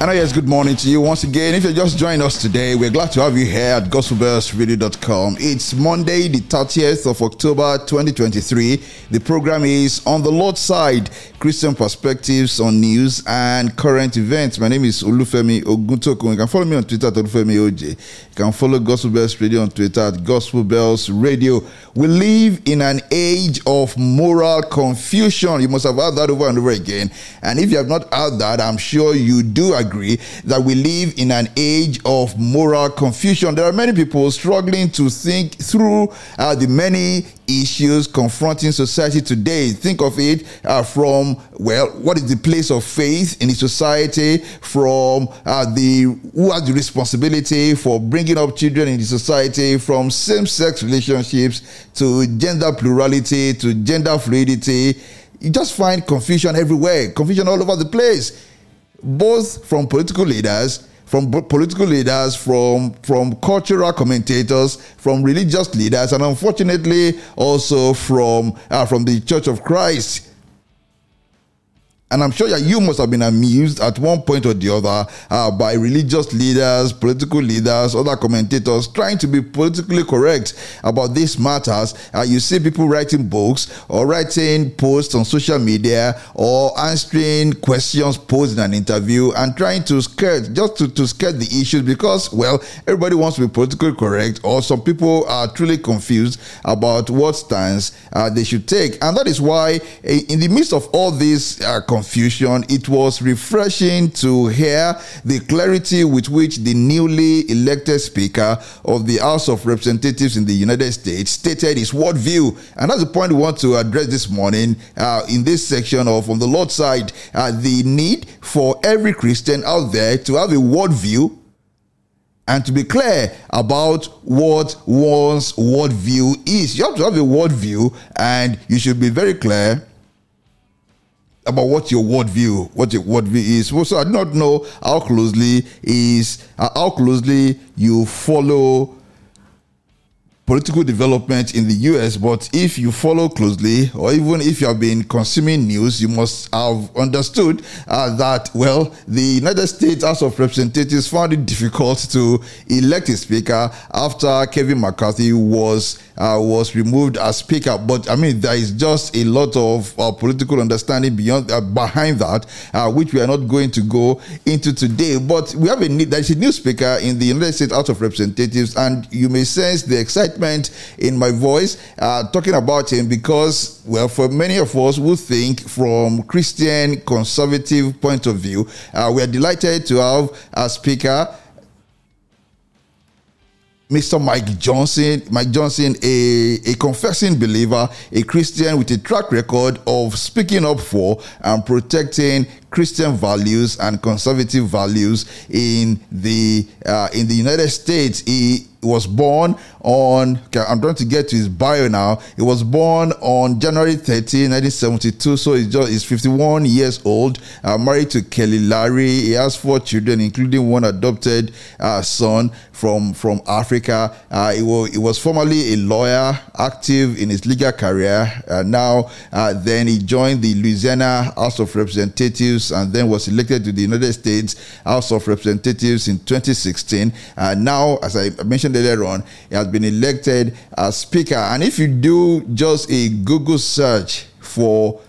And yes, good morning to you once again. If you're just joining us today, we're glad to have you here at gospelbellsradio.com. It's Monday, the 30th of October 2023. The program is On the Lord's Side Christian Perspectives on News and Current Events. My name is Olufemi Oguntokun. You can follow me on Twitter at Olufemi OJ. You can follow Gospel Bells Radio on Twitter at Gospel Bells Radio. We live in an age of moral confusion. You must have heard that over and over again. And if you have not heard that, I'm sure you do agree that we live in an age of moral confusion. There are many people struggling to think through uh, the many issues confronting society today. Think of it uh, from, well, what is the place of faith in the society, from uh, the who has the responsibility for bringing up children in the society, from same sex relationships to gender plurality to gender fluidity. You just find confusion everywhere, confusion all over the place both from political leaders, from political leaders, from from cultural commentators, from religious leaders, and unfortunately also from uh, from the Church of Christ. And I'm sure that you must have been amused at one point or the other uh, by religious leaders, political leaders, other commentators trying to be politically correct about these matters. Uh, you see people writing books or writing posts on social media or answering questions posed in an interview and trying to skirt, just to, to skirt the issues because, well, everybody wants to be politically correct or some people are truly confused about what stance uh, they should take. And that is why, eh, in the midst of all these uh, confusion, it was refreshing to hear the clarity with which the newly elected Speaker of the House of Representatives in the United States stated his worldview. And that's the point we want to address this morning uh, in this section of On the Lord's Side uh, the need for every Christian out there to have a worldview and to be clear about what one's worldview is. You have to have a worldview, and you should be very clear about what your worldview, what your worldview is. So I do not know how closely is uh, how closely you follow political development in the US, but if you follow closely, or even if you have been consuming news, you must have understood uh, that, well, the United States House of Representatives found it difficult to elect a speaker after Kevin McCarthy was uh, was removed as speaker. But I mean, there is just a lot of uh, political understanding beyond uh, behind that, uh, which we are not going to go into today. But we have a there is a new speaker in the United States House of Representatives, and you may sense the excitement excitement in my voice uh, talking about him because, well, for many of us who think from Christian conservative point of view, uh, we are delighted to have a speaker. Mr. Mike Johnson, Mike Johnson, a, a confessing believer, a Christian with a track record of speaking up for and protecting Christian values and conservative values in the uh, in the United States. He was born on I'm trying to get to his bio now. He was born on January 13, 1972. So he's just he's 51 years old. Uh, married to Kelly Lary. He has four children, including one adopted uh, son from from Africa. Uh, he, was, he was formerly a lawyer, active in his legal career. Uh, now, uh, then he joined the Louisiana House of Representatives and then was elected to the United States House of Representatives in 2016. Uh, now, as I mentioned earlier on, he has been elected as Speaker. And if you do just a Google search for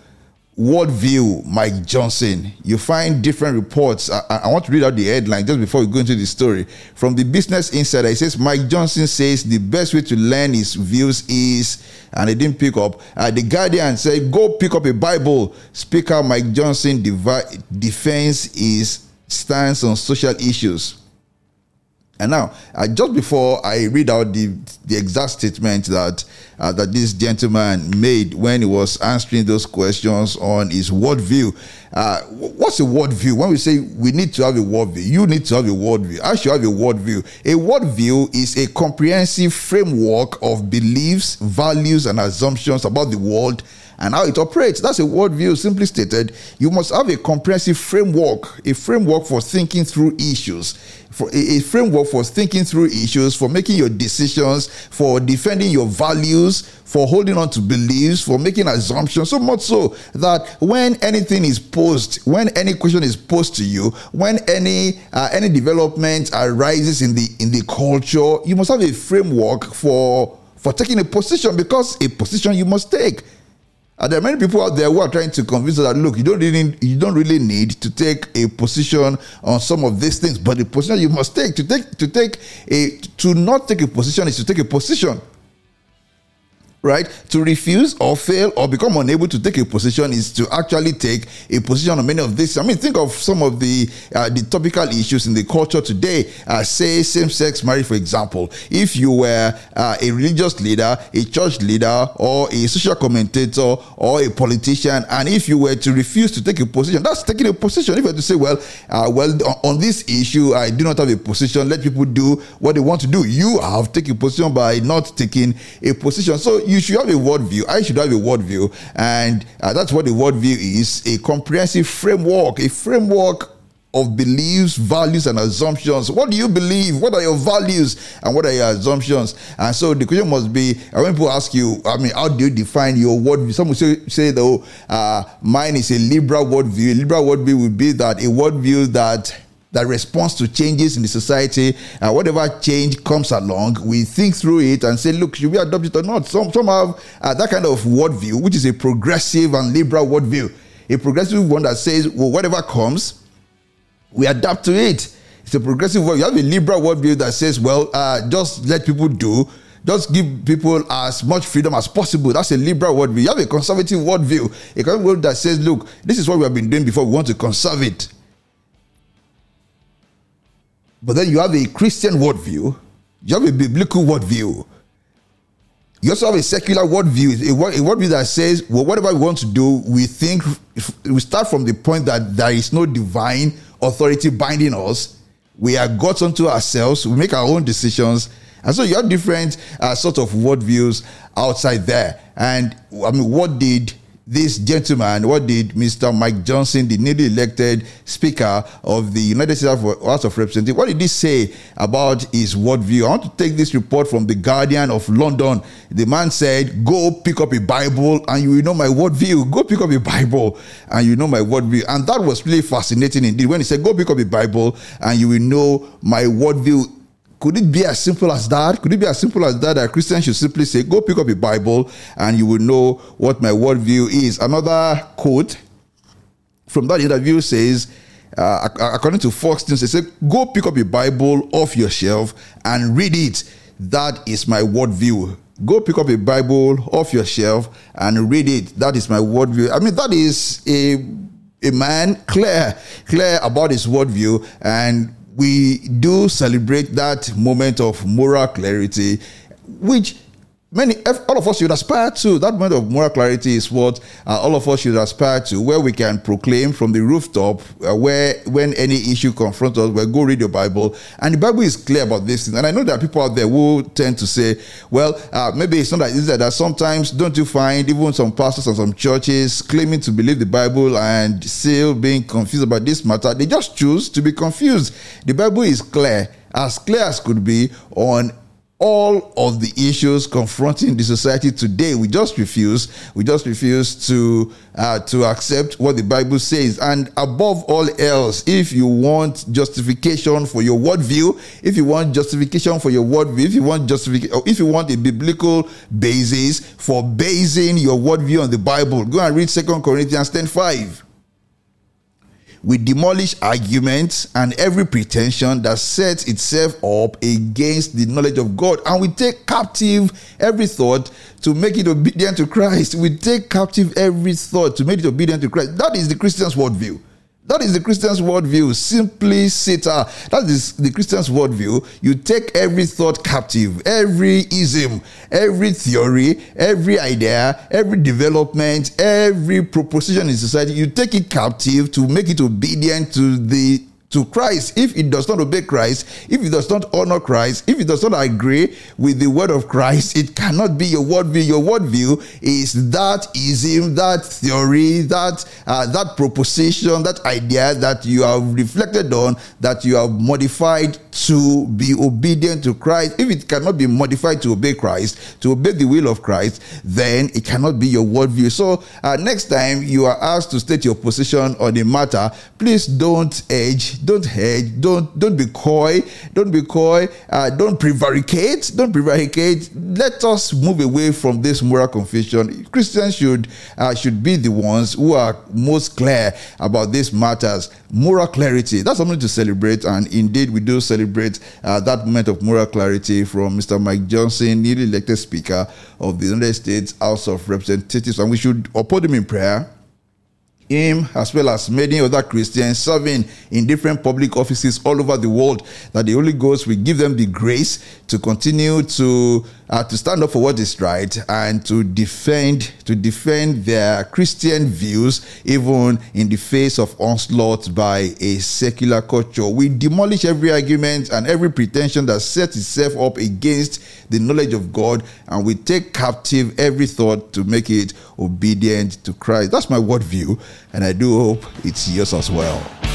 Worldview, Mike Johnson. You find different reports. I, I, want to read out the headline just before we go into the story. From the Business Insider, it says Mike Johnson says the best way to learn his views is, and they didn't pick up. Uh, the Guardian said, go pick up a Bible. Speaker Mike Johnson devi- defends his stance on social issues. And now, uh, just before I read out the, the exact statement that uh, that this gentleman made when he was answering those questions on his worldview, uh, what's a worldview? When we say we need to have a worldview, you need to have a worldview. I should have a worldview. A worldview is a comprehensive framework of beliefs, values, and assumptions about the world and how it operates. That's a worldview. Simply stated, you must have a comprehensive framework, a framework for thinking through issues, for a, framework for thinking through issues, for making your decisions, for defending your values, for holding on to beliefs, for making assumptions. So much so that when anything is posed, when any question is posed to you, when any uh, any development arises in the in the culture, you must have a framework for for taking a position because a position you must take. And there are many people out there who are trying to convince us that look, you don't really you don't really need to take a position on some of these things, but the position you must take to take to take a to not take a position is to take a position right? To refuse or fail or become unable to take a position is to actually take a position on many of these. I mean, think of some of the uh, the topical issues in the culture today. Uh, say same-sex marriage, for example. If you were uh, a religious leader, a church leader, or a social commentator, or a politician, and if you were to refuse to take a position, that's taking a position. If you were to say, well, uh, well, on this issue, I do not have a position. Let people do what they want to do. You have taken a position by not taking a position. So you should have a worldview. I should have a worldview. And uh, that's what a worldview is a comprehensive framework, a framework of beliefs, values, and assumptions. What do you believe? What are your values and what are your assumptions? And so the question must be uh, when people ask you, I mean, how do you define your worldview? Some will say, say though, uh, mine is a liberal worldview. A liberal worldview would be that a worldview that that responds to changes in the society and whatever change comes along we think through it and say look should we adopt it or not some some have uh, that kind of worldview which is a progressive and liberal worldview a progressive one that says well whatever comes we adapt to it it's a progressive world you have a liberal worldview that says well uh, just let people do just give people as much freedom as possible. That's a liberal worldview. You have a conservative worldview, a conservative world that says, look, this is what we have been doing before. We want to conserve it. But then you have a Christian worldview, you have a biblical worldview. You also have a secular worldview, a, worldview that says, well, whatever we want to do, we think, we start from the point that there is no divine authority binding us. We are gods unto ourselves, we make our own decisions. And so you have different uh, sort of worldviews outside there. And I mean, what did this gentleman, what did Mr. Mike Johnson, the newly elected Speaker of the United States House of Representatives, what did he say about his worldview? I want to take this report from the Guardian of London. The man said, Go pick up a Bible and you will know my worldview. Go pick up a Bible and you know my worldview. And that was really fascinating indeed when he said, Go pick up a Bible and you will know my worldview could it be as simple as that? Could it be as simple as that that Christians should simply say, go pick up a Bible and you will know what my worldview is? Another quote from that interview says, uh, according to Fox News, they say, go pick up a Bible off your shelf and read it. That is my worldview. Go pick up a Bible off your shelf and read it. That is my worldview. I mean, that is a a man clear, clear about his worldview, and we do celebrate that moment of moral clarity, which many all of us should aspire to that moment of moral clarity is what uh, all of us should aspire to where we can proclaim from the rooftop uh, where when any issue confronts us well go read your bible. And the bible is clear about this thing and i know there are people out there who tend to say well uh, maybe it's not that this that sometimes don't you find even some pastors and some churches claiming to believe the bible and still being confused about this matter? They just choose to be confused. The bible is clear as clear as could be on all of the issues confronting the society today. We just refuse. We just refuse to uh, to accept what the Bible says. And above all else, if you want justification for your worldview, if you want justification for your worldview, if you want justification, if you want a biblical basis for basing your worldview on the Bible, go and read Second Corinthians ten five we demolish arguments and every pretension that sets itself up against the knowledge of God. And we take captive every thought to make it obedient to Christ. We take captive every thought to make it obedient to Christ. That is the Christian's worldview. That is the Christian's worldview. Simply sita. That is the Christian's worldview. You take every thought captive, every ism, every theory, every idea, every development, every proposition in society. You take it captive to make it obedient to the to Christ, if it does not obey Christ, if it does not honor Christ, if it does not agree with the word of Christ, it cannot be your worldview. Your worldview is that ism, that theory, that uh, that proposition, that idea that you have reflected on, that you have modified to be obedient to Christ. If it cannot be modified to obey Christ, to obey the will of Christ, then it cannot be your worldview. So uh, next time you are asked to state your position on a matter, please don't edge don't hedge, don't don't be coy, don't be coy, uh, don't prevaricate, don't prevaricate. Let us move away from this moral confusion. Christians should uh, should be the ones who are most clear about these matters. Moral clarity. That's something to celebrate, and indeed we do celebrate uh, that moment of moral clarity from Mr. Mike Johnson, newly elected Speaker of the United States House of Representatives, and we should uphold him in prayer him as well as many other Christians serving in different public offices all over the world that the Holy Ghost will give them the grace to continue to uh, to stand up for what is right and to defend to defend their Christian views even in the face of onslaught by a secular culture. We demolish every argument and every pretension that sets itself up against the knowledge of God and we take captive every thought to make it obedient to Christ. That's my worldview and I do hope it's yours as well.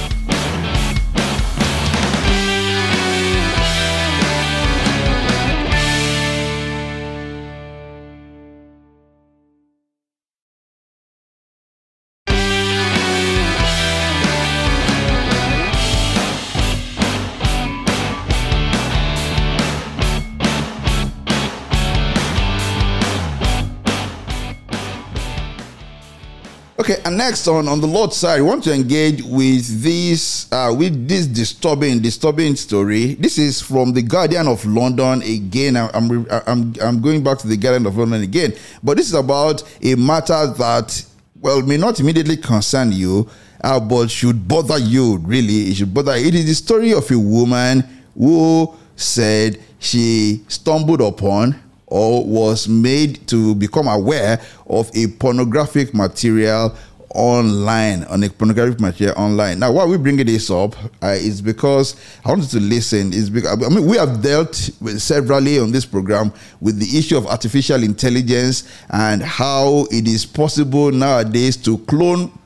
Next on on the Lord's side, we want to engage with this uh, with this disturbing disturbing story. This is from the Guardian of London again. I'm I'm I'm going back to the Guardian of London again, but this is about a matter that well may not immediately concern you, uh, but should bother you. Really, it should bother. It is the story of a woman who said she stumbled upon or was made to become aware of a pornographic material online on a pornographic material online. Now, why we bringing this up uh, is because I wanted to listen. Is because I mean we have dealt with severally on this program with the issue of artificial intelligence and how it is possible nowadays to clone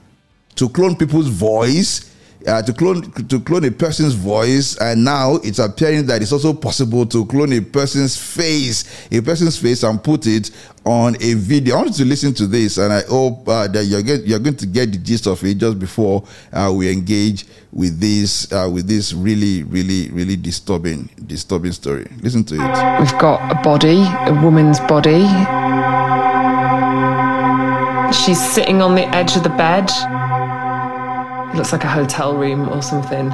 to clone people's voice uh, to clone to clone a person's voice, and now it's appearing that it's also possible to clone a person's face, a person's face, and put it on a video. I want you to listen to this, and I hope uh, that you're get, you're going to get the gist of it just before uh, we engage with this uh, with this really really really disturbing disturbing story. Listen to it. We've got a body, a woman's body. She's sitting on the edge of the bed looks like a hotel room or something.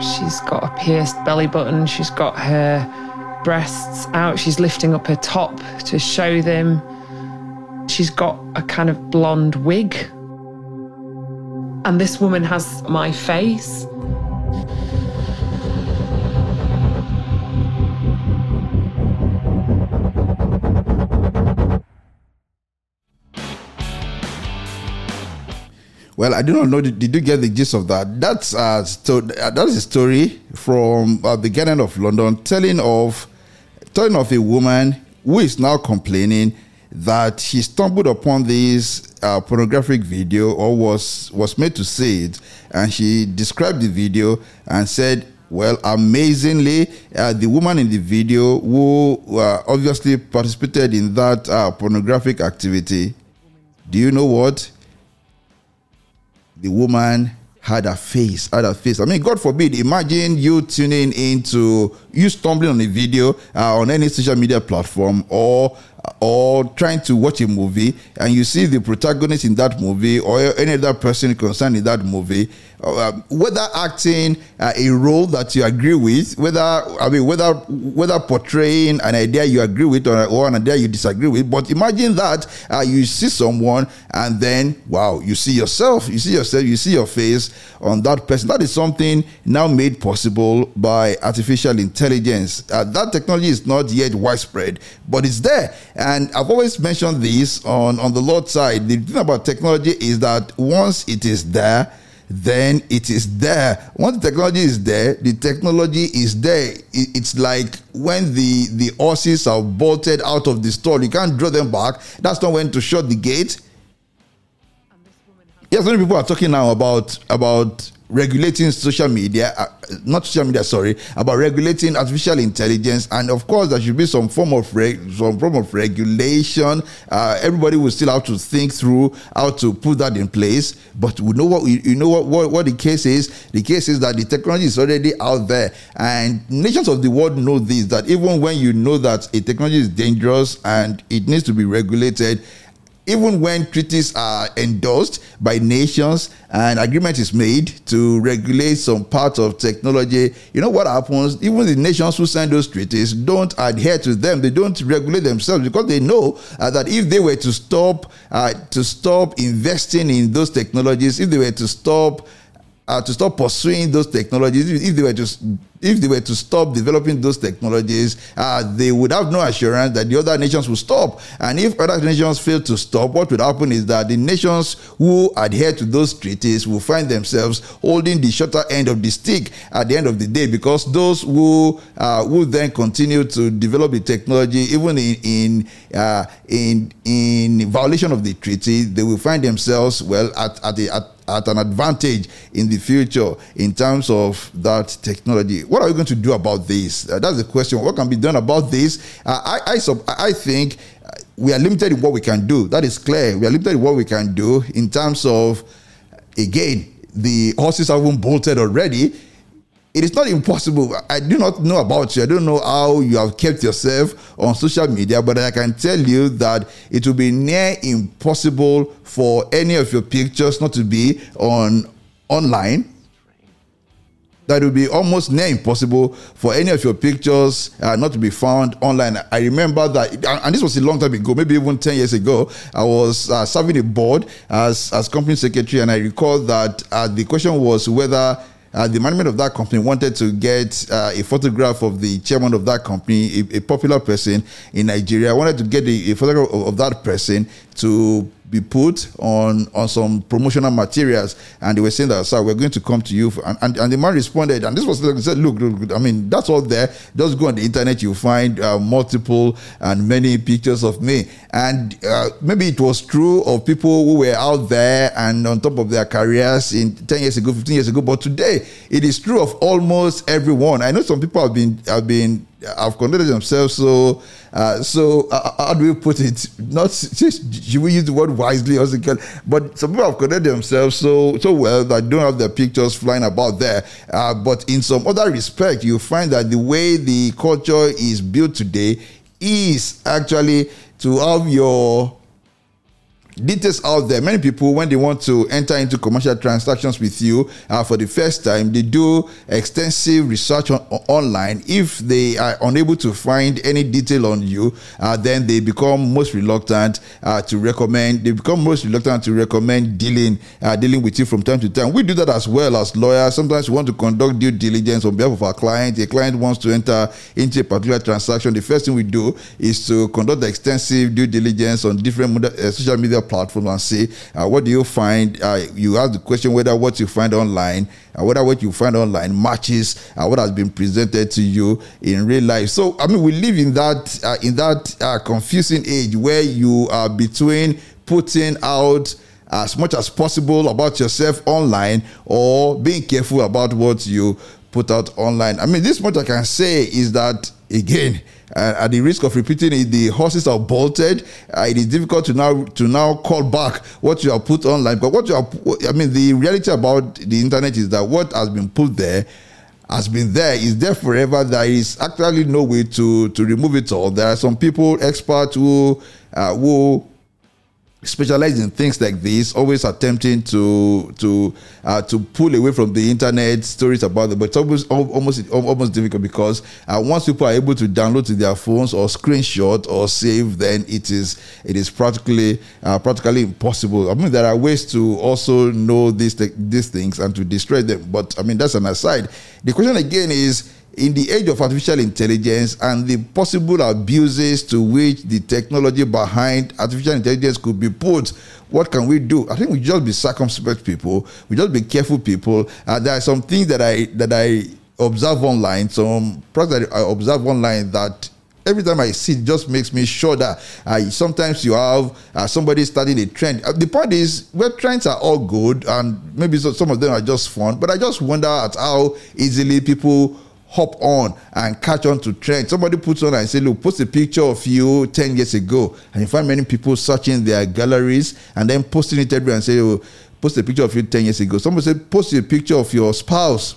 She's got a pierced belly button. She's got her breasts out. She's lifting up her top to show them. She's got a kind of blonde wig. And this woman has my face. Well, I do not know. Did, you get the gist of that? That's uh, so, uh, that is a story from uh, the Guardian of London, telling of telling of a woman who is now complaining that she stumbled upon this uh, pornographic video or was was made to see it, and she described the video and said, "Well, amazingly, uh, the woman in the video who uh, obviously participated in that uh, pornographic activity. Do you know what? The woman had a face, had a face. I mean, God forbid, imagine you tuning into, you stumbling on a video uh, on any social media platform or or trying to watch a movie and you see the protagonist in that movie or any other person concerned in that movie, uh, whether acting uh, a role that you agree with, whether I mean whether whether portraying an idea you agree with or, or an idea you disagree with. But imagine that uh, you see someone and then wow, you see yourself, you see yourself, you see your face on that person. That is something now made possible by artificial intelligence. Uh, that technology is not yet widespread, but it's there. And I've always mentioned this on, on the Lord side. The thing about technology is that once it is there, then it is there. Once the technology is there, the technology is there. It's like when the, the horses are bolted out of the stall, you can't draw them back. That's not when to shut the gate. Yes, many people are talking now about about regulating social media, uh, not social media, sorry, about regulating artificial intelligence, and of course there should be some form of some form of regulation. Uh, everybody will still have to think through how to put that in place. But we know what we, you know what, what what the case is. The case is that the technology is already out there, and nations of the world know this. That even when you know that a technology is dangerous and it needs to be regulated even when treaties are endorsed by nations and agreement is made to regulate some part of technology, you know what happens? Even the nations who sign those treaties don't adhere to them. They don't regulate themselves because they know uh, that if they were to stop uh, to stop investing in those technologies, if they were to stop uh, to stop pursuing those technologies, if they were to if they were to stop developing those technologies, uh, they would have no assurance that the other nations will stop. And if other nations fail to stop, what would happen is that the nations who adhere to those treaties will find themselves holding the shorter end of the stick at the end of the day, because those who uh, then continue to develop the technology, even in in uh, in in violation of the treaty, they will find themselves well at at the at at an advantage in the future in terms of that technology. What are we going to do about this? Uh, that's the question. What can be done about this? Uh, I, I, sub, I think we are limited in what we can do. That is clear. We are limited in what we can do in terms of, again, the horses have been bolted already it is not impossible. I do not know about you. I don't know how you have kept yourself on social media, but I can tell you that it will be near impossible for any of your pictures not to be on online. That would be almost near impossible for any of your pictures uh, not to be found online. I remember that, and this was a long time ago, maybe even 10 years ago. I was uh, serving a board as, as company secretary, and I recall that uh, the question was whether uh, the management of that company wanted to get uh, a photograph of the chairman of that company, a, a popular person in Nigeria. I wanted to get a, a photograph of, of, that person to be put on on some promotional materials. And they were saying that sir we're going to come to you and, and, and the man responded and this was like said look, look, i mean that's all there. Just go on the internet you'll find uh, multiple and many pictures of me. And uh, maybe it was true of people who were out there and on top of their careers in 10 years ago 15 years ago but today it is true of almost everyone. I know some people have been have been have conducted themselves so uh, so uh, uh, how do we put it? Not should we use the word wisely or something? But some people have conducted themselves so so well that don't have their pictures flying about there. Uh, but in some other respect, you find that the way the culture is built today is actually to have your details out there. Many people, when they want to enter into commercial transactions with you uh, for the first time, they do extensive research on, online. If they are unable to find any detail on you, uh, then they become most reluctant uh, to recommend. They become most reluctant to recommend dealing uh, dealing with you from time to time. We do that as well as lawyers. Sometimes we want to conduct due diligence on behalf of our client. A client wants to enter into a particular transaction. The first thing we do is to conduct the extensive due diligence on different uh, social media platform and say, uh, what do you find? Uh, you ask the question whether what you find online, uh, whether what you find online matches uh, what has been presented to you in real life. So, I mean, we live in that uh, in that uh, confusing age where you are between putting out as much as possible about yourself online or being careful about what you put out online. I mean, this much I can say is that again uh, at the risk of repeating it, the horses are bolted. Uh, it is difficult to now to now call back what you have put online. But what you are, I mean, the reality about the internet is that what has been put there has been there is there forever. There is actually no way to to remove it all. There are some people, experts who uh, who specialize in things like this, always attempting to to uh, to pull away from the internet stories about it. But it's almost almost almost difficult because uh, once people are able to download to their phones or screenshot or save, then it is it is practically uh, practically impossible. I mean, there are ways to also know these these things and to destroy them. But I mean, that's an aside. The question again is in the age of artificial intelligence and the possible abuses to which the technology behind artificial intelligence could be put, what can we do? I think we just be circumspect people. We just be careful people. Uh, there are some things that I that I observe online, some products I observe online that every time I see it, just makes me sure that uh, sometimes you have uh, somebody starting a trend. Uh, the point is, well, trends are all good, and maybe so, some of them are just fun, but I just wonder at how easily people hop on and catch on to trend. Somebody puts on and say, look, post a picture of you 10 years ago. And you find many people searching their galleries and then posting it everywhere and say, oh, post a picture of you 10 years ago. Somebody say, post a picture of your spouse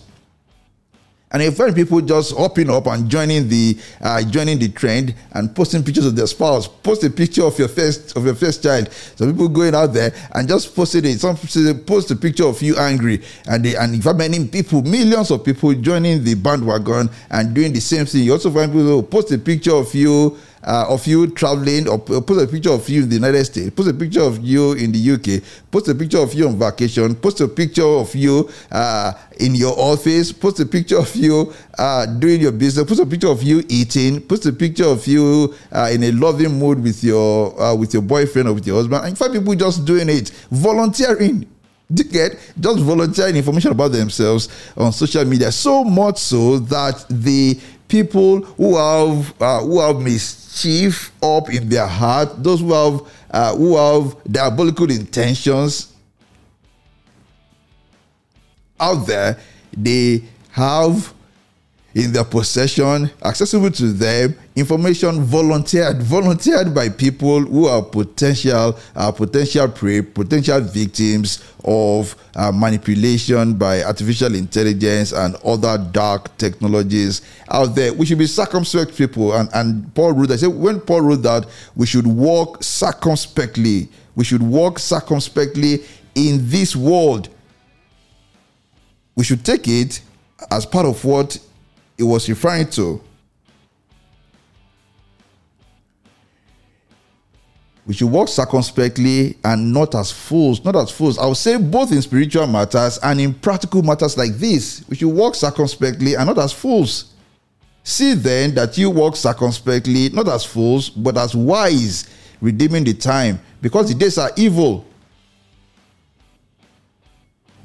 and you find people just hopping up and joining the uh, joining the trend and posting pictures of their spouse. Post a picture of your first of your first child. So people going out there and just posting it. Some post a picture of you angry, and they, and you find many people, millions of people joining the bandwagon and doing the same thing. You also find people who post a picture of you uh, of you traveling or post a picture of you in the United States, post a picture of you in the UK, post a picture of you on vacation, post a picture of you uh, in your office, post a picture of you uh, doing your business, post a picture of you eating, post a picture of you uh, in a loving mood with your uh, with your boyfriend or with your husband. And find people just doing it, volunteering get just volunteering information about themselves on social media so much so that the people who have uh, who have mis- chief up in their heart, those who have uh, who have diabolical intentions out there, they have in their possession, accessible to them, information volunteered, volunteered by people who are potential, uh, potential prey, potential victims of uh, manipulation by artificial intelligence and other dark technologies out there. We should be circumspect people. And, and Paul wrote, I said, when Paul wrote that, we should walk circumspectly. We should walk circumspectly in this world. We should take it as part of what it was referring to. We should walk circumspectly and not as fools, not as fools. I would say both in spiritual matters and in practical matters like this. We should walk circumspectly and not as fools. See then that you walk circumspectly, not as fools, but as wise, redeeming the time, because the days are evil.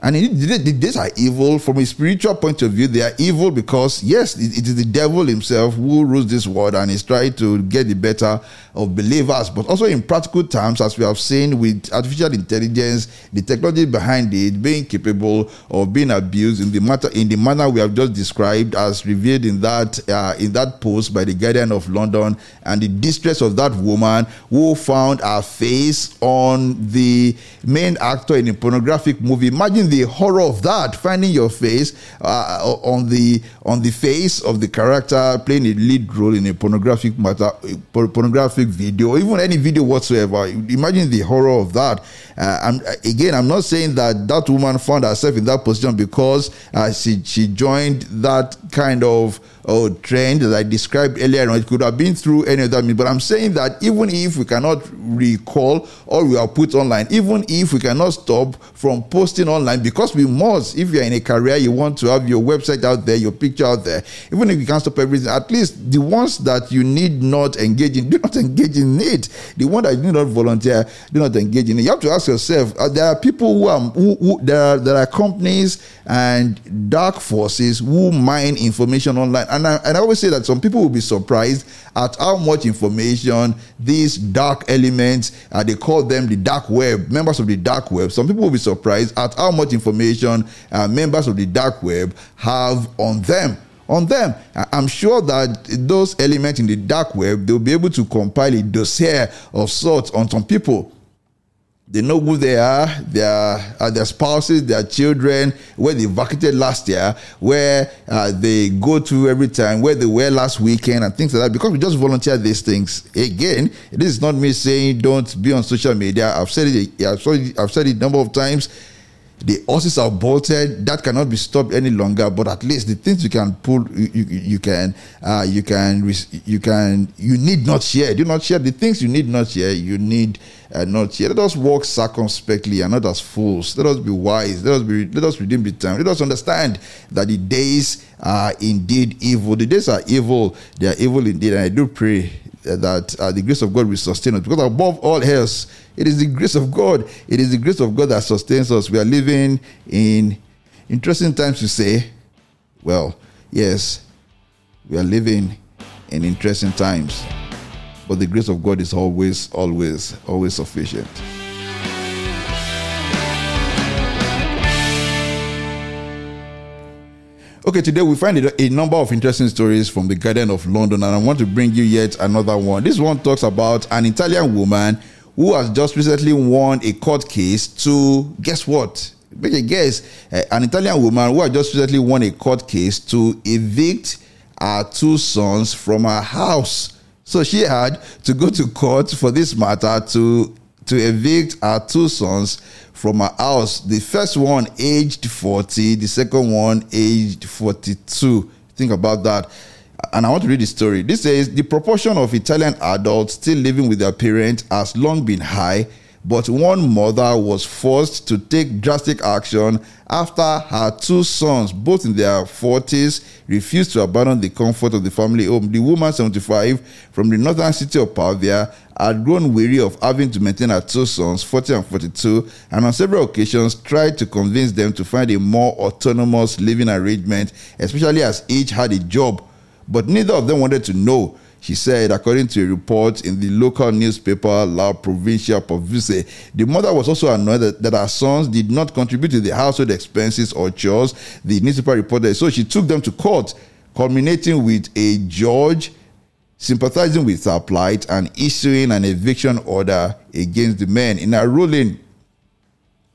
And these are evil from a spiritual point of view. They are evil because, yes, it is the devil himself who rules this world and is trying to get the better of believers. But also in practical terms, as we have seen with artificial intelligence, the technology behind it being capable of being abused in the matter in the manner we have just described, as revealed in that uh, in that post by the Guardian of London, and the distress of that woman who found her face on the main actor in a pornographic movie. Imagine the horror of that, finding your face uh, on the on the face of the character playing a lead role in a pornographic matter, pornographic video, even any video whatsoever. Imagine the horror of that. Uh, I'm, again, I'm not saying that that woman found herself in that position because uh, she she joined that kind of or trend that I described earlier. It could have been through any other means, but I'm saying that even if we cannot recall or we are put online, even if we cannot stop from posting online, because we must, if you're in a career, you want to have your website out there, your picture out there, even if you can't stop everything, at least the ones that you need not engage in, do not engage in it. The one that you do not volunteer, do not engage in it. You have to ask yourself, uh, there are people who are, who, who, there are, there are companies and dark forces who mine information online and I, and I always say that some people will be surprised at how much information these dark elements, uh, they call them the dark web, members of the dark web. Some people will be surprised at how much information uh, members of the dark web have on them on them. I'm sure that those elements in the dark web, they'll be able to compile a dossier of sorts on some people. They know who they are, their, uh, their spouses, their children, where they vacated last year, where uh, they go to every time, where they were last weekend, and things like that. Because we just volunteer these things. Again, this is not me saying don't be on social media. I've said it. I've said it, I've said it a number of times the horses are bolted. That cannot be stopped any longer. But at least the things you can pull, you, you, you can, uh, you can, you can, you need not share. Do not share the things you need not share. You need uh, not share. Let us walk circumspectly and not as fools. Let us be wise. Let us be. Let us redeem the time. Let us understand that the days are indeed evil. The days are evil. They are evil indeed. And I do pray that uh, the grace of God will sustain us. Because above all else, it is the grace of God. It is the grace of God that sustains us. We are living in interesting times to say, well, yes, we are living in interesting times. But the grace of God is always, always, always sufficient. Okay, today we find a, number of interesting stories from the Guardian of London, and I want to bring you yet another one. This one talks about an Italian woman who has just recently won a court case to guess what? Make a guess. Uh, an Italian woman who has just recently won a court case to evict her two sons from her house. So she had to go to court for this matter to to evict her two sons from her house. The first one aged 40, the second one aged 42. Think about that. And I want to read the story. This says the proportion of Italian adults still living with their parents has long been high, but one mother was forced to take drastic action after her two sons, both in their 40s, refused to abandon the comfort of the family home. The woman, 75, from the northern city of Pavia, had grown weary of having to maintain her two sons, 40 and 42, and on several occasions tried to convince them to find a more autonomous living arrangement, especially as each had a job. But neither of them wanted to know. She said, according to a report in the local newspaper La Provincia Pavese, the mother was also annoyed that, that her sons did not contribute to the household expenses or chores. The newspaper reported, so she took them to court, culminating with a judge sympathizing with her plight and issuing an eviction order against the men. In her ruling,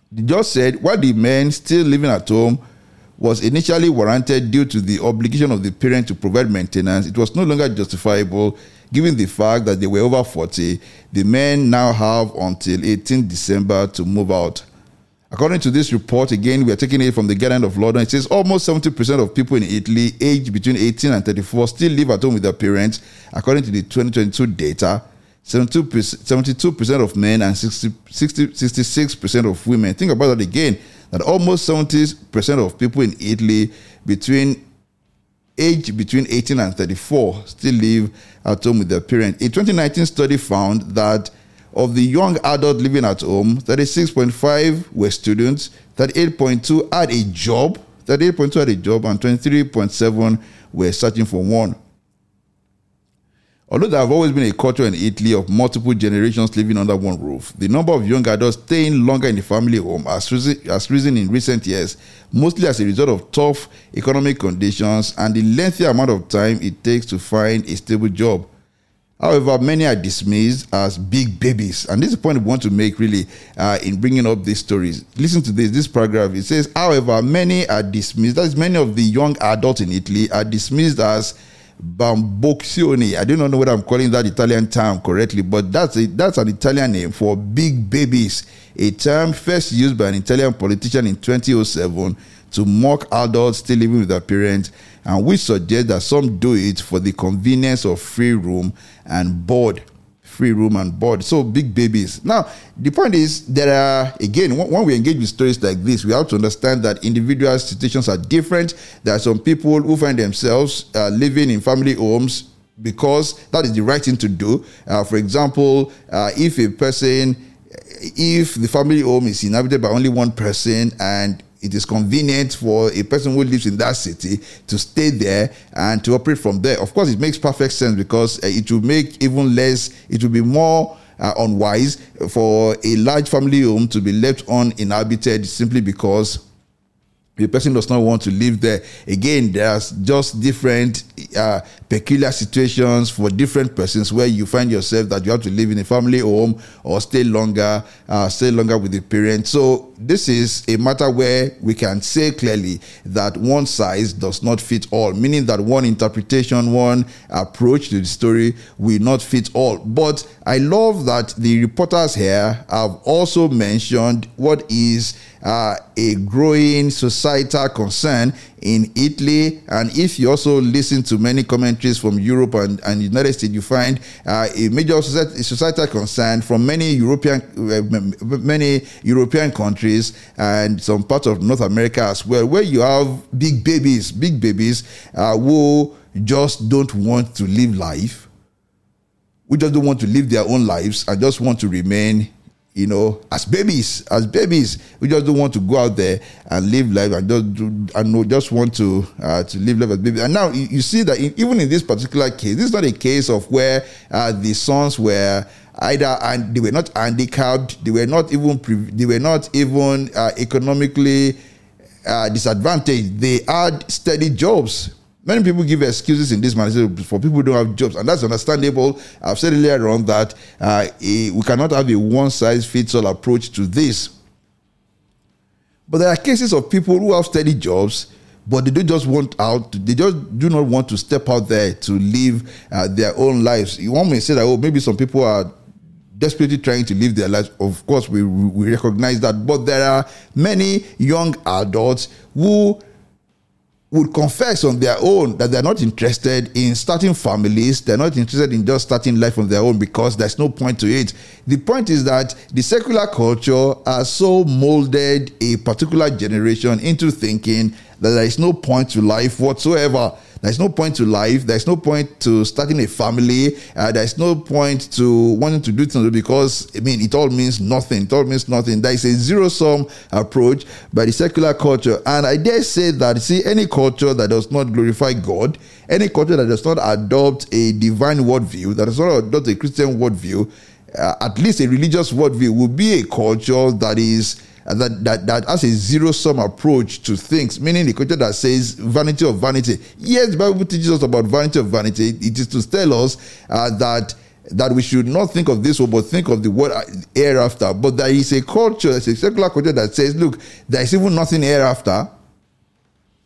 the judge said while the men still living at home was initially warranted due to the obligation of the parent to provide maintenance, it was no longer justifiable given the fact that they were over 40. The men now have until 18 December to move out. According to this report, again, we are taking it from the Guardian of London. It says almost 70% of people in Italy aged between 18 and 34 still live at home with their parents. According to the 2022 data, 72% of men and 60, 60, 66% of women. Think about that again, that almost 70% of people in Italy between age between 18 and 34 still live at home with their parents. A 2019 study found that of the young adult living at home, 36.5 were students, 38.2 had a job, 38.2 had a job, and 23.7 were searching for one. Although there have always been a culture in Italy of multiple generations living under one roof, the number of young adults staying longer in the family home has risen, has risen in recent years, mostly as a result of tough economic conditions and the lengthy amount of time it takes to find a stable job. However, many are dismissed as big babies. And this is the point we want to make really uh, in bringing up these stories. Listen to this, this paragraph. It says, however, many are dismissed. That is, many of the young adults in Italy are dismissed as bamboccioni. I do not know whether I'm calling that Italian term correctly, but that's, a, that's an Italian name for big babies. A term first used by an Italian politician in 2007 to mock adults still living with their parents, and which suggests that some do it for the convenience of free room and board. Free room and board. So big babies. Now, the point is there are again when we engage with stories like this, we have to understand that individual situations are different. There are some people who find themselves uh, living in family homes because that is the right thing to do. Uh, for example, uh, if a person if the family home is inhabited by only one person and it is convenient for a person who lives in that city to stay there and to operate from there. Of course, it makes perfect sense because uh, it will make even less, it will be more uh, unwise for a large family home to be left uninhabited simply because the person does not want to live there. Again, there's just different uh, peculiar situations for different persons where you find yourself that you have to live in a family home or stay longer, uh, stay longer with the parents. So this is a matter where we can say clearly that one size does not fit all, meaning that one interpretation, one approach to the story will not fit all. But I love that the reporters here have also mentioned what is uh, a growing societal concern in Italy. And if you also listen to many commentaries from Europe and, and United States, you find uh, a major societal concern from many European uh, many European countries and some parts of North America as well, where you have big babies, big babies uh, who just don't want to live life, who just don't want to live their own lives and just want to remain you know, as babies, as babies, we just don't want to go out there and live life and just do, and no, just want to uh, to live life as babies. And now you, you see that in, even in this particular case, this is not a case of where uh, the sons were either and they were not handicapped, they were not even they were not even uh, economically uh, disadvantaged. They had steady jobs Many people give excuses in this matter for people who don't have jobs, and that's understandable. I've said earlier on that uh, we cannot have a one size fits all approach to this. But there are cases of people who have steady jobs, but they don't just want out, they just do not want to step out there to live uh, their own lives. You one may say that, oh, maybe some people are desperately trying to live their lives. Of course, we, we recognize that, but there are many young adults who would confess on their own that they're not interested in starting families. They're not interested in just starting life on their own because there's no point to it. The point is that the secular culture has so molded a particular generation into thinking that there is no point to life whatsoever. There's no point to life. There's no point to starting a family. Uh, there's no point to wanting to do things because, I mean, it all means nothing. It all means nothing. There is a zero sum approach by the secular culture. And I dare say that, see, any culture that does not glorify God, any culture that does not adopt a divine worldview, that does not adopt a Christian worldview, uh, at least a religious worldview, will be a culture that is that, that, that has a zero sum approach to things, meaning the culture that says vanity of vanity. Yes, the Bible teaches us about vanity of vanity. It is to tell us uh, that that we should not think of this world, but think of the world hereafter. But there is a culture, a secular culture that says, look, there is even nothing hereafter.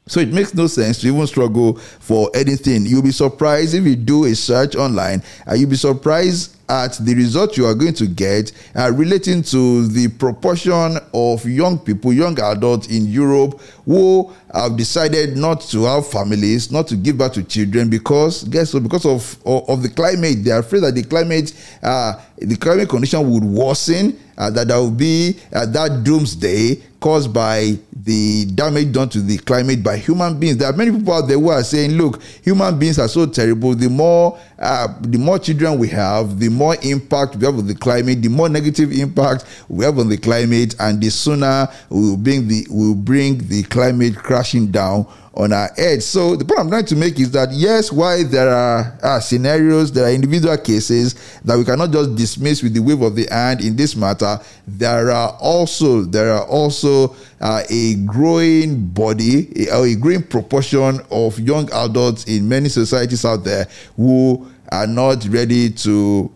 So it makes no sense to even struggle for anything. You'll be surprised if you do a search online, and you'll be surprised at the result you are going to get uh, relating to the proportion of young people, young adults in Europe who have decided not to have families, not to give birth to children because guess what? Because of, of, of the climate, they are afraid that the climate, uh, the climate condition would worsen, uh, that there will be uh, that doomsday caused by the damage done to the climate by human beings. There are many people out there who are saying, look, human beings are so terrible. The more uh, the more children we have, the more impact we have on the climate, the more negative impact we have on the climate, and the sooner we will bring the we will bring the climate crashing down on our edge. So the point I'm trying to make is that yes, why there are scenarios, there are individual cases that we cannot just dismiss with the wave of the hand in this matter. There are also there are also uh, a growing body or a, a growing proportion of young adults in many societies out there who are not ready to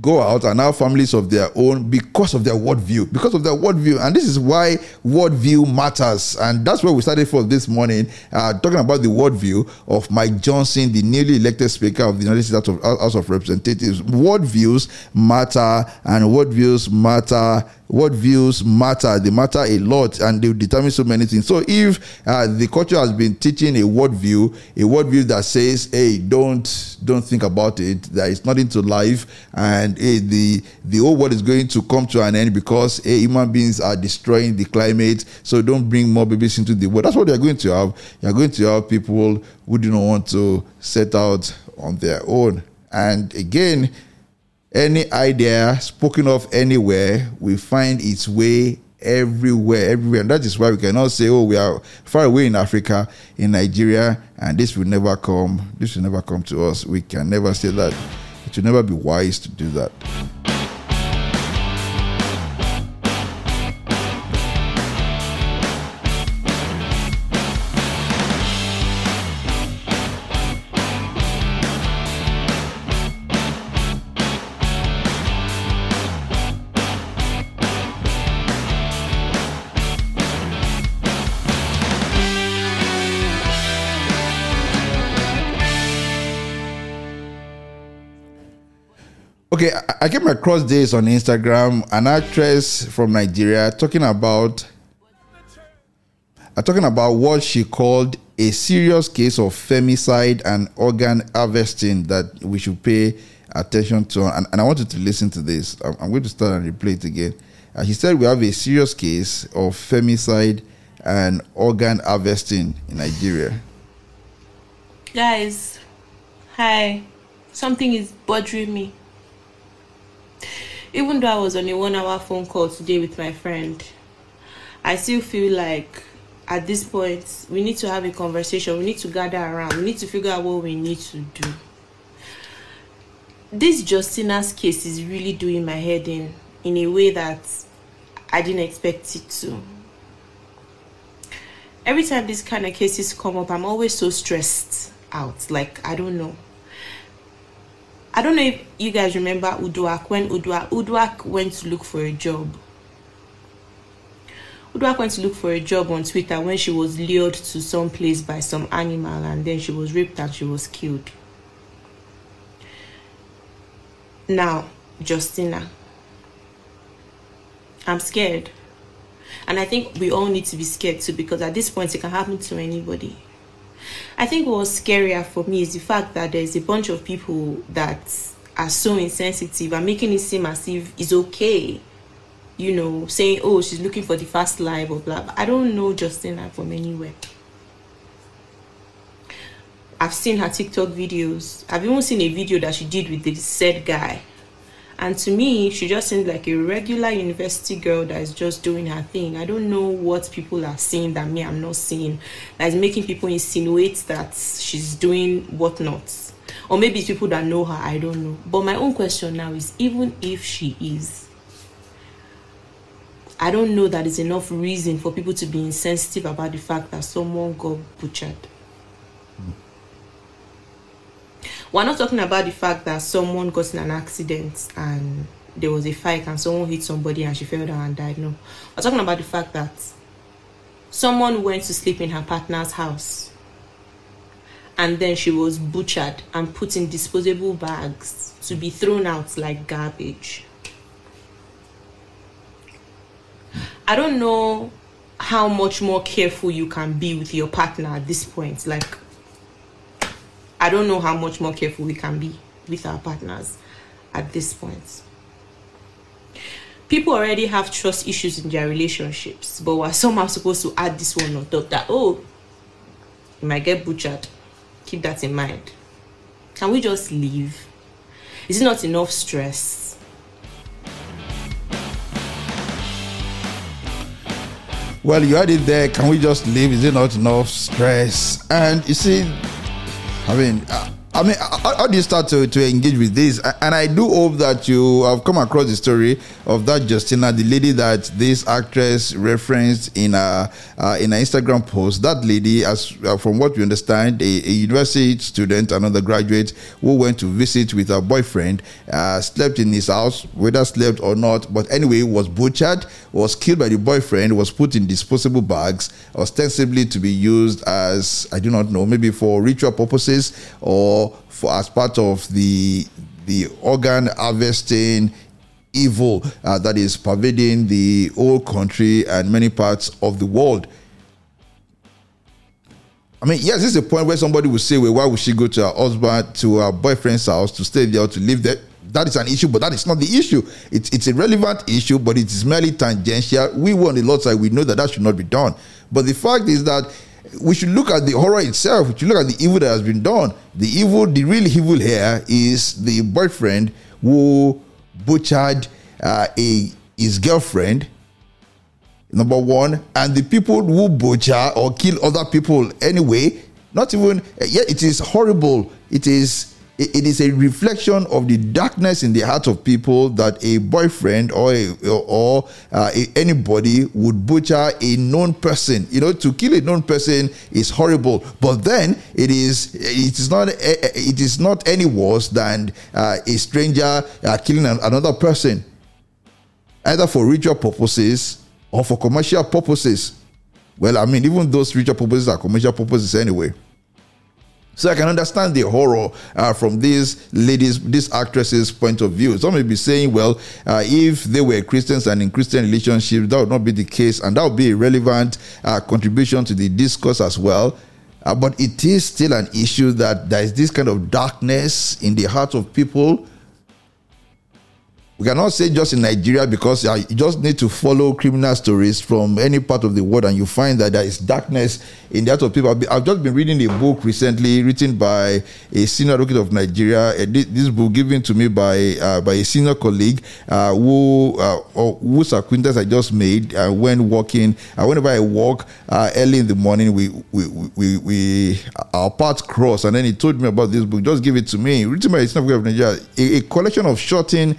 go out and have families of their own because of their worldview, because of their worldview. And this is why worldview matters. And that's where we started for this morning, uh, talking about the worldview of Mike Johnson, the newly elected Speaker of the United States House of Representatives. Worldviews matter, and worldviews matter what views matter. They matter a lot and they determine so many things. So if uh, the culture has been teaching a worldview, a worldview that says, hey, don't don't think about it, there is not into life, and hey, the the whole world is going to come to an end because hey, human beings are destroying the climate. So don't bring more babies into the world. That's what they're going to have. You're going to have people who do not want to set out on their own. And again, any idea spoken of anywhere will find its way everywhere, everywhere. And that is why we cannot say, oh, we are far away in Africa, in Nigeria, and this will never come. This will never come to us. We can never say that. It will never be wise to do that. Okay, I, came across this on Instagram. An actress from Nigeria talking about talking about what she called a serious case of femicide and organ harvesting that we should pay attention to. And, and I wanted to listen to this. I'm, I'm going to start and replay it again. Uh, he said we have a serious case of femicide and organ harvesting in Nigeria. Guys, hi. Something is bothering me. Even though I was on a one hour phone call today with my friend, I still feel like at this point we need to have a conversation. We need to gather around. We need to figure out what we need to do. This Justina's case is really doing my head in in a way that I didn't expect it to. Every time these kind of cases come up, I'm always so stressed out. Like I don't know. I don't know if you guys remember Uduak when Uduak Uduak went to look for a job. Uduak went to look for a job on Twitter when she was lured to some place by some animal and then she was raped and she was killed. Now, Justina. I'm scared. And I think we all need to be scared too because at this point it can happen to anybody. I think what was scarier for me is the fact that there's a bunch of people that are so insensitive and making it seem as if it's okay. You know, saying, oh, she's looking for the fast life or blah, blah. I don't know Justina from anywhere. I've seen her TikTok videos. I've even seen a video that she did with the said guy. And to me, she just seems like a regular university girl that is just doing her thing. I don't know what people are seeing that me I'm not seeing. That is making people insinuate that she's doing whatnot. Or maybe it's people that know her, I don't know. But my own question now is even if she is, I don't know that is enough reason for people to be insensitive about the fact that someone got butchered. We're not talking about the fact that someone got in an accident and there was a fight and someone hit somebody and she fell down and died. No. We're talking about the fact that someone went to sleep in her partner's house and then she was butchered and put in disposable bags to be thrown out like garbage. I don't know how much more careful you can be with your partner at this point. Like, I don't know how much more careful we can be with our partners at this point. People already have trust issues in their relationships, but we're somehow supposed to add this one on top that, oh, you might get butchered. Keep that in mind. Can we just leave? Is it not enough stress? Well, you had it there. Can we just leave? Is it not enough stress? And you see, I mean, uh, I mean, how, do you start to, to engage with this? And I do hope that you have come across the story of that Justina, the lady that this actress referenced in a uh, in an Instagram post. That lady, as uh, from what we understand, a, a, university student, an undergraduate who went to visit with her boyfriend, uh, slept in his house, whether slept or not, but anyway, was butchered, was killed by the boyfriend, was put in disposable bags, ostensibly to be used as I do not know, maybe for ritual purposes or for as part of the the organ harvesting evil uh, that is pervading the whole country and many parts of the world. I mean, yes, this is a point where somebody will say, "Well, why would she go to her husband, to her boyfriend's house to stay there to live there?" That is an issue, but that is not the issue. It's it's a relevant issue, but it is merely tangential. We on the Lord side, we know that that should not be done. But the fact is that we should look at the horror itself. We should look at the evil that has been done. The evil, the real evil here is the boyfriend who butchered uh, a his girlfriend. Number one, and the people who butcher or kill other people anyway. Not even yeah, it is horrible. It is it is a reflection of the darkness in the heart of people that a boyfriend or a, or uh, anybody would butcher a known person. You know, to kill a known person is horrible, but then it is it is not it is not any worse than uh, a stranger uh, killing another person, either for ritual purposes or for commercial purposes. Well, I mean, even those ritual purposes are commercial purposes anyway. So I can understand the horror uh, from these ladies, these actresses' point of view. Some may be saying, well, uh, if they were Christians and in Christian relationships, that would not be the case, and that would be a relevant uh, contribution to the discourse as well. Uh, but it is still an issue that there is this kind of darkness in the hearts of people we cannot say just in Nigeria because uh, you just need to follow criminal stories from any part of the world and you find that there is darkness in the heart of people. I've just been reading a book recently written by a senior advocate of Nigeria. This book given to me by uh, by a senior colleague uh, who uh, whose acquaintance I just made uh, when walking. Uh, whenever I walk uh, early in the morning, we we, we we our paths cross, and then he told me about this book. Just give it to me. Written by a senior advocate of Nigeria, a, a collection of shorting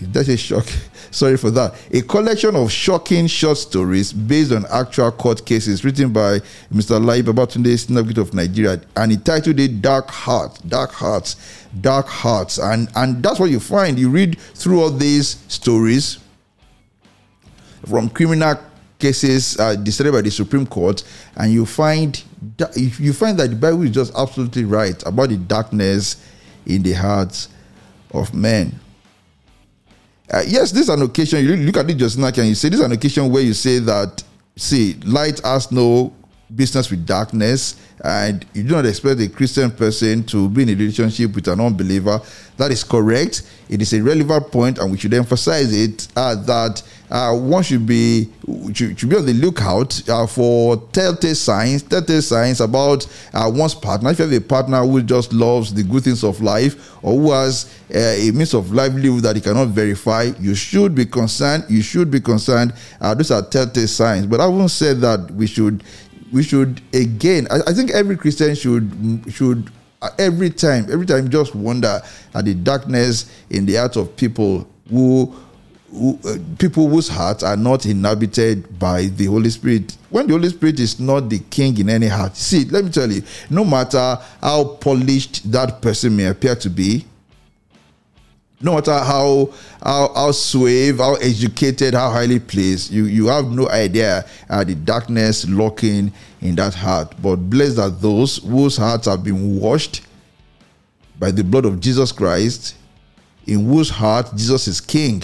that's a shock. Sorry for that. A collection of shocking short stories based on actual court cases written by Mr. Lai Babatunde, Senate of Nigeria, and he titled it Dark Hearts, Dark Hearts, Dark Hearts. And, and that's what you find. You read through all these stories from criminal cases uh, decided by the Supreme Court, and you find you find that the Bible is just absolutely right about the darkness in the hearts of men. Uh, yes, this is an occasion. You look at it just now, and you say this is an occasion where you say that, see, light has no business with darkness, and you do not expect a Christian person to be in a relationship with an unbeliever. That is correct. It is a relevant point, and we should emphasize it uh, that uh, one should be should, should, be on the lookout uh, for telltale signs, telltale signs about uh, one's partner. If you have a partner who just loves the good things of life, or who has uh, a means of livelihood that he cannot verify, you should be concerned. You should be concerned. Uh, those are telltale signs. But I won't say that we should we should again. I, I think every Christian should should every time every time just wonder at the darkness in the hearts of people who. Who, uh, people whose hearts are not inhabited by the Holy Spirit. When the Holy Spirit is not the king in any heart, see, let me tell you, no matter how polished that person may appear to be, no matter how how how suave, how educated, how highly placed, you you have no idea uh, the darkness lurking in that heart. But blessed are those whose hearts have been washed by the blood of Jesus Christ, in whose heart Jesus is King.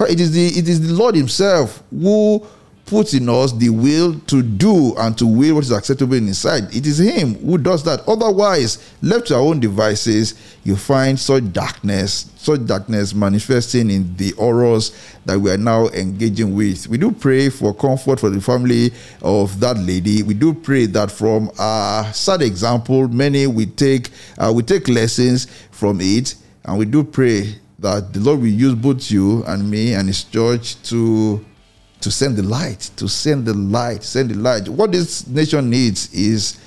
It is the it is the Lord Himself who puts in us the will to do and to will what is acceptable in his sight. It is him who does that. Otherwise, left to our own devices, you find such darkness, such darkness manifesting in the horrors that we are now engaging with. We do pray for comfort for the family of that lady. We do pray that from a sad example, many we take uh, we take lessons from it, and we do pray that the Lord will use both you and me and His church to to send the light, to send the light, send the light. What this nation needs is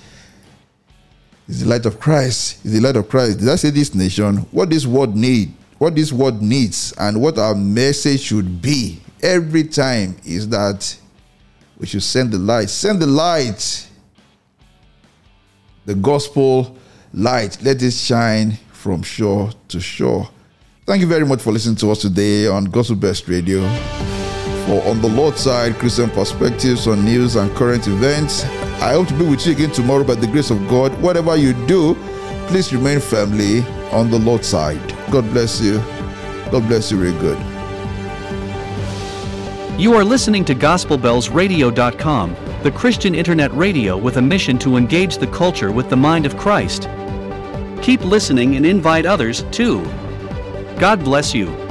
is the light of Christ. Is the light of Christ. Did I say this nation? What this world need, what this world needs, and what our message should be every time is that we should send the light. Send the light. The gospel light. Let it shine from shore to shore. Thank you very much for listening to us today on Gospel Bells Radio for On the Lord's Side Christian Perspectives on News and Current Events. I hope to be with you again tomorrow by the grace of God. Whatever you do, please remain firmly on the Lord's side. God bless you. God bless you very good. You are listening to GospelBellsRadio.com, the Christian internet radio with a mission to engage the culture with the mind of Christ. Keep listening and invite others too. God bless you.